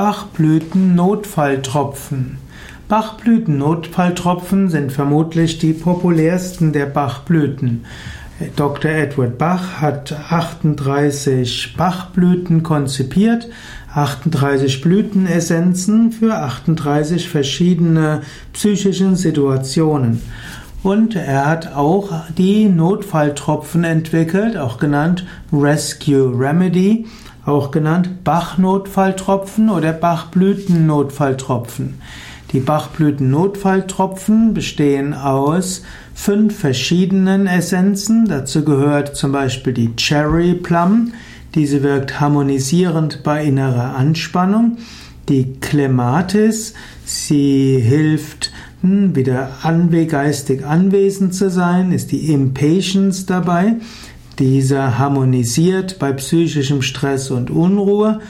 Bachblüten-Notfalltropfen. Bachblüten-Notfalltropfen sind vermutlich die populärsten der Bachblüten. Dr. Edward Bach hat 38 Bachblüten konzipiert, 38 Blütenessenzen für 38 verschiedene psychische Situationen. Und er hat auch die Notfalltropfen entwickelt, auch genannt Rescue Remedy, auch genannt Bachnotfalltropfen oder Bachblütennotfalltropfen. Die Bachblütennotfalltropfen bestehen aus fünf verschiedenen Essenzen. Dazu gehört zum Beispiel die Cherry Plum. Diese wirkt harmonisierend bei innerer Anspannung. Die Clematis, sie hilft wieder anwe geistig anwesend zu sein, ist die Impatience dabei. Dieser harmonisiert bei psychischem Stress und Unruhe.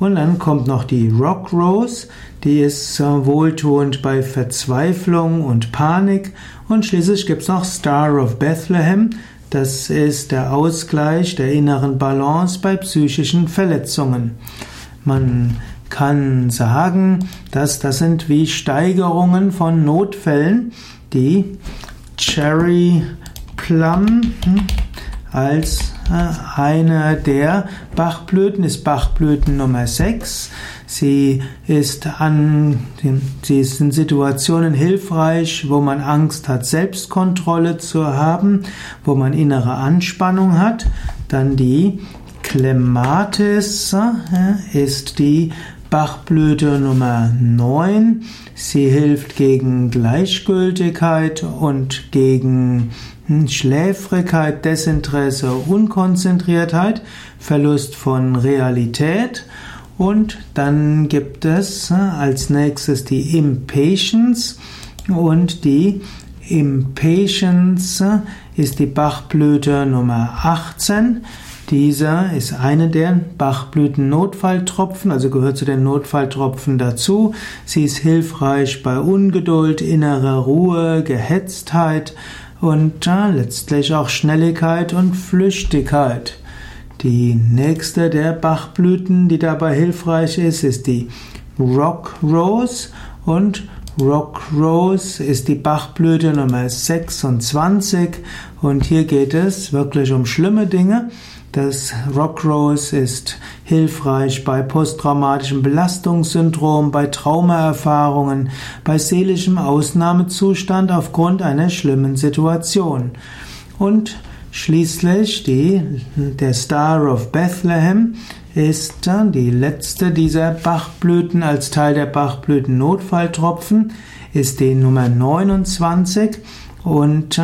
Und dann kommt noch die Rock Rose, die ist wohltuend bei Verzweiflung und Panik. Und schließlich gibt es noch Star of Bethlehem, das ist der Ausgleich der inneren Balance bei psychischen Verletzungen. Man kann sagen, dass das sind wie Steigerungen von Notfällen, die Cherry Plum hm, als äh, eine der Bachblüten ist Bachblüten Nummer 6. Sie ist an, sie ist in Situationen hilfreich, wo man Angst hat, Selbstkontrolle zu haben, wo man innere Anspannung hat. Dann die Clematis äh, ist die Bachblüte Nummer 9. Sie hilft gegen Gleichgültigkeit und gegen hm, Schläfrigkeit, Desinteresse, Unkonzentriertheit, Verlust von Realität und dann gibt es äh, als nächstes die Impatience und die Impatience ist die Bachblüte Nummer 18. Dieser ist eine der Bachblüten-Notfalltropfen, also gehört zu den Notfalltropfen dazu. Sie ist hilfreich bei Ungeduld, innerer Ruhe, Gehetztheit, und ja, letztlich auch Schnelligkeit und Flüchtigkeit. Die nächste der Bachblüten, die dabei hilfreich ist, ist die Rock Rose und Rock Rose ist die Bachblüte Nummer 26 und hier geht es wirklich um schlimme Dinge. Das Rock Rose ist hilfreich bei posttraumatischem Belastungssyndrom, bei Traumaerfahrungen, bei seelischem Ausnahmezustand aufgrund einer schlimmen Situation. Und schließlich die, der Star of Bethlehem ist dann die letzte dieser Bachblüten als Teil der Bachblüten Notfalltropfen, ist die Nummer 29 und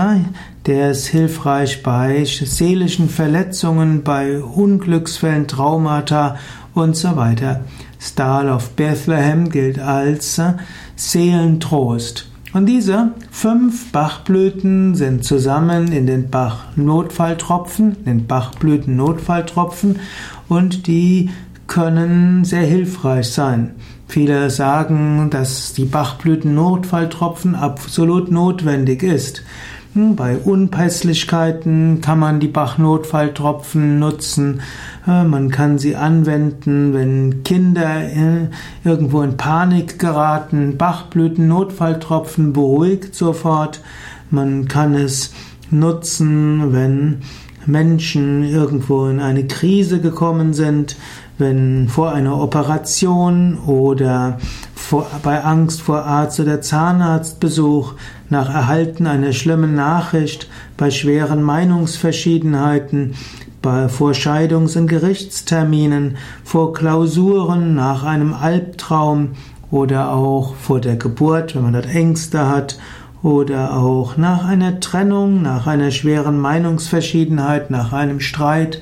der ist hilfreich bei seelischen Verletzungen, bei Unglücksfällen, Traumata und so weiter. Star of Bethlehem gilt als Seelentrost. Und diese fünf Bachblüten sind zusammen in den Bach-Notfalltropfen, den Bachblüten-Notfalltropfen und die können sehr hilfreich sein. Viele sagen, dass die Bachblüten-Notfalltropfen absolut notwendig ist. Hm, bei Unpässlichkeiten kann man die Bachnotfalltropfen nutzen. Man kann sie anwenden, wenn Kinder äh, irgendwo in Panik geraten. Bachblüten-Notfalltropfen beruhigt sofort. Man kann es nutzen, wenn Menschen irgendwo in eine Krise gekommen sind, wenn vor einer Operation oder vor, bei Angst vor Arzt- oder Zahnarztbesuch, nach Erhalten einer schlimmen Nachricht, bei schweren Meinungsverschiedenheiten, bei, vor Scheidungs- und Gerichtsterminen, vor Klausuren, nach einem Albtraum oder auch vor der Geburt, wenn man dort Ängste hat oder auch nach einer Trennung, nach einer schweren Meinungsverschiedenheit, nach einem Streit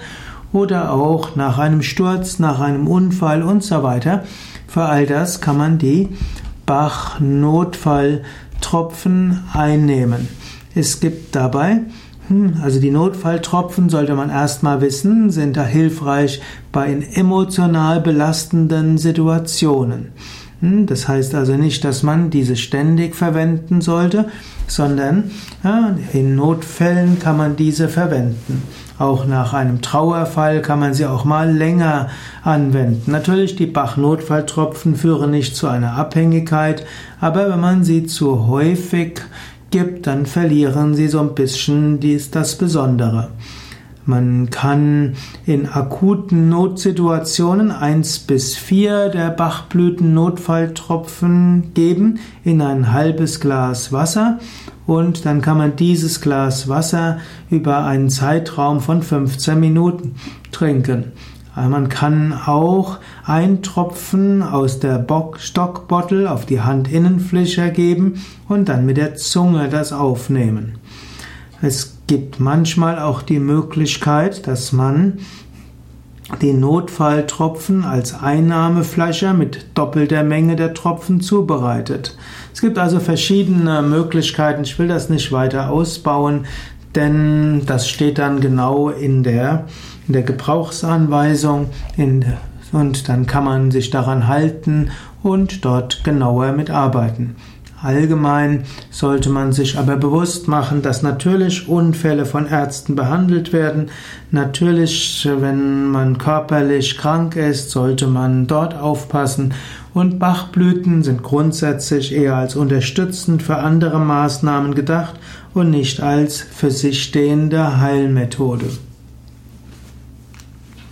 oder auch nach einem Sturz, nach einem Unfall und so weiter. Für all das kann man die Bach-Notfalltropfen einnehmen. Es gibt dabei, hm, also die Notfalltropfen sollte man erstmal wissen, sind da hilfreich bei emotional belastenden Situationen. Das heißt also nicht, dass man diese ständig verwenden sollte, sondern ja, in Notfällen kann man diese verwenden. Auch nach einem Trauerfall kann man sie auch mal länger anwenden. Natürlich, die Bach-Notfalltropfen führen nicht zu einer Abhängigkeit, aber wenn man sie zu häufig gibt, dann verlieren sie so ein bisschen dies, das Besondere. Man kann in akuten Notsituationen eins bis vier der Bachblüten-Notfalltropfen geben in ein halbes Glas Wasser und dann kann man dieses Glas Wasser über einen Zeitraum von 15 Minuten trinken. Man kann auch ein Tropfen aus der Stockbottle auf die Handinnenfläche geben und dann mit der Zunge das aufnehmen. Es gibt manchmal auch die Möglichkeit, dass man die Notfalltropfen als Einnahmeflasche mit doppelter Menge der Tropfen zubereitet. Es gibt also verschiedene Möglichkeiten. Ich will das nicht weiter ausbauen, denn das steht dann genau in der, in der Gebrauchsanweisung in, und dann kann man sich daran halten und dort genauer mitarbeiten. Allgemein sollte man sich aber bewusst machen, dass natürlich Unfälle von Ärzten behandelt werden. Natürlich, wenn man körperlich krank ist, sollte man dort aufpassen. Und Bachblüten sind grundsätzlich eher als unterstützend für andere Maßnahmen gedacht und nicht als für sich stehende Heilmethode.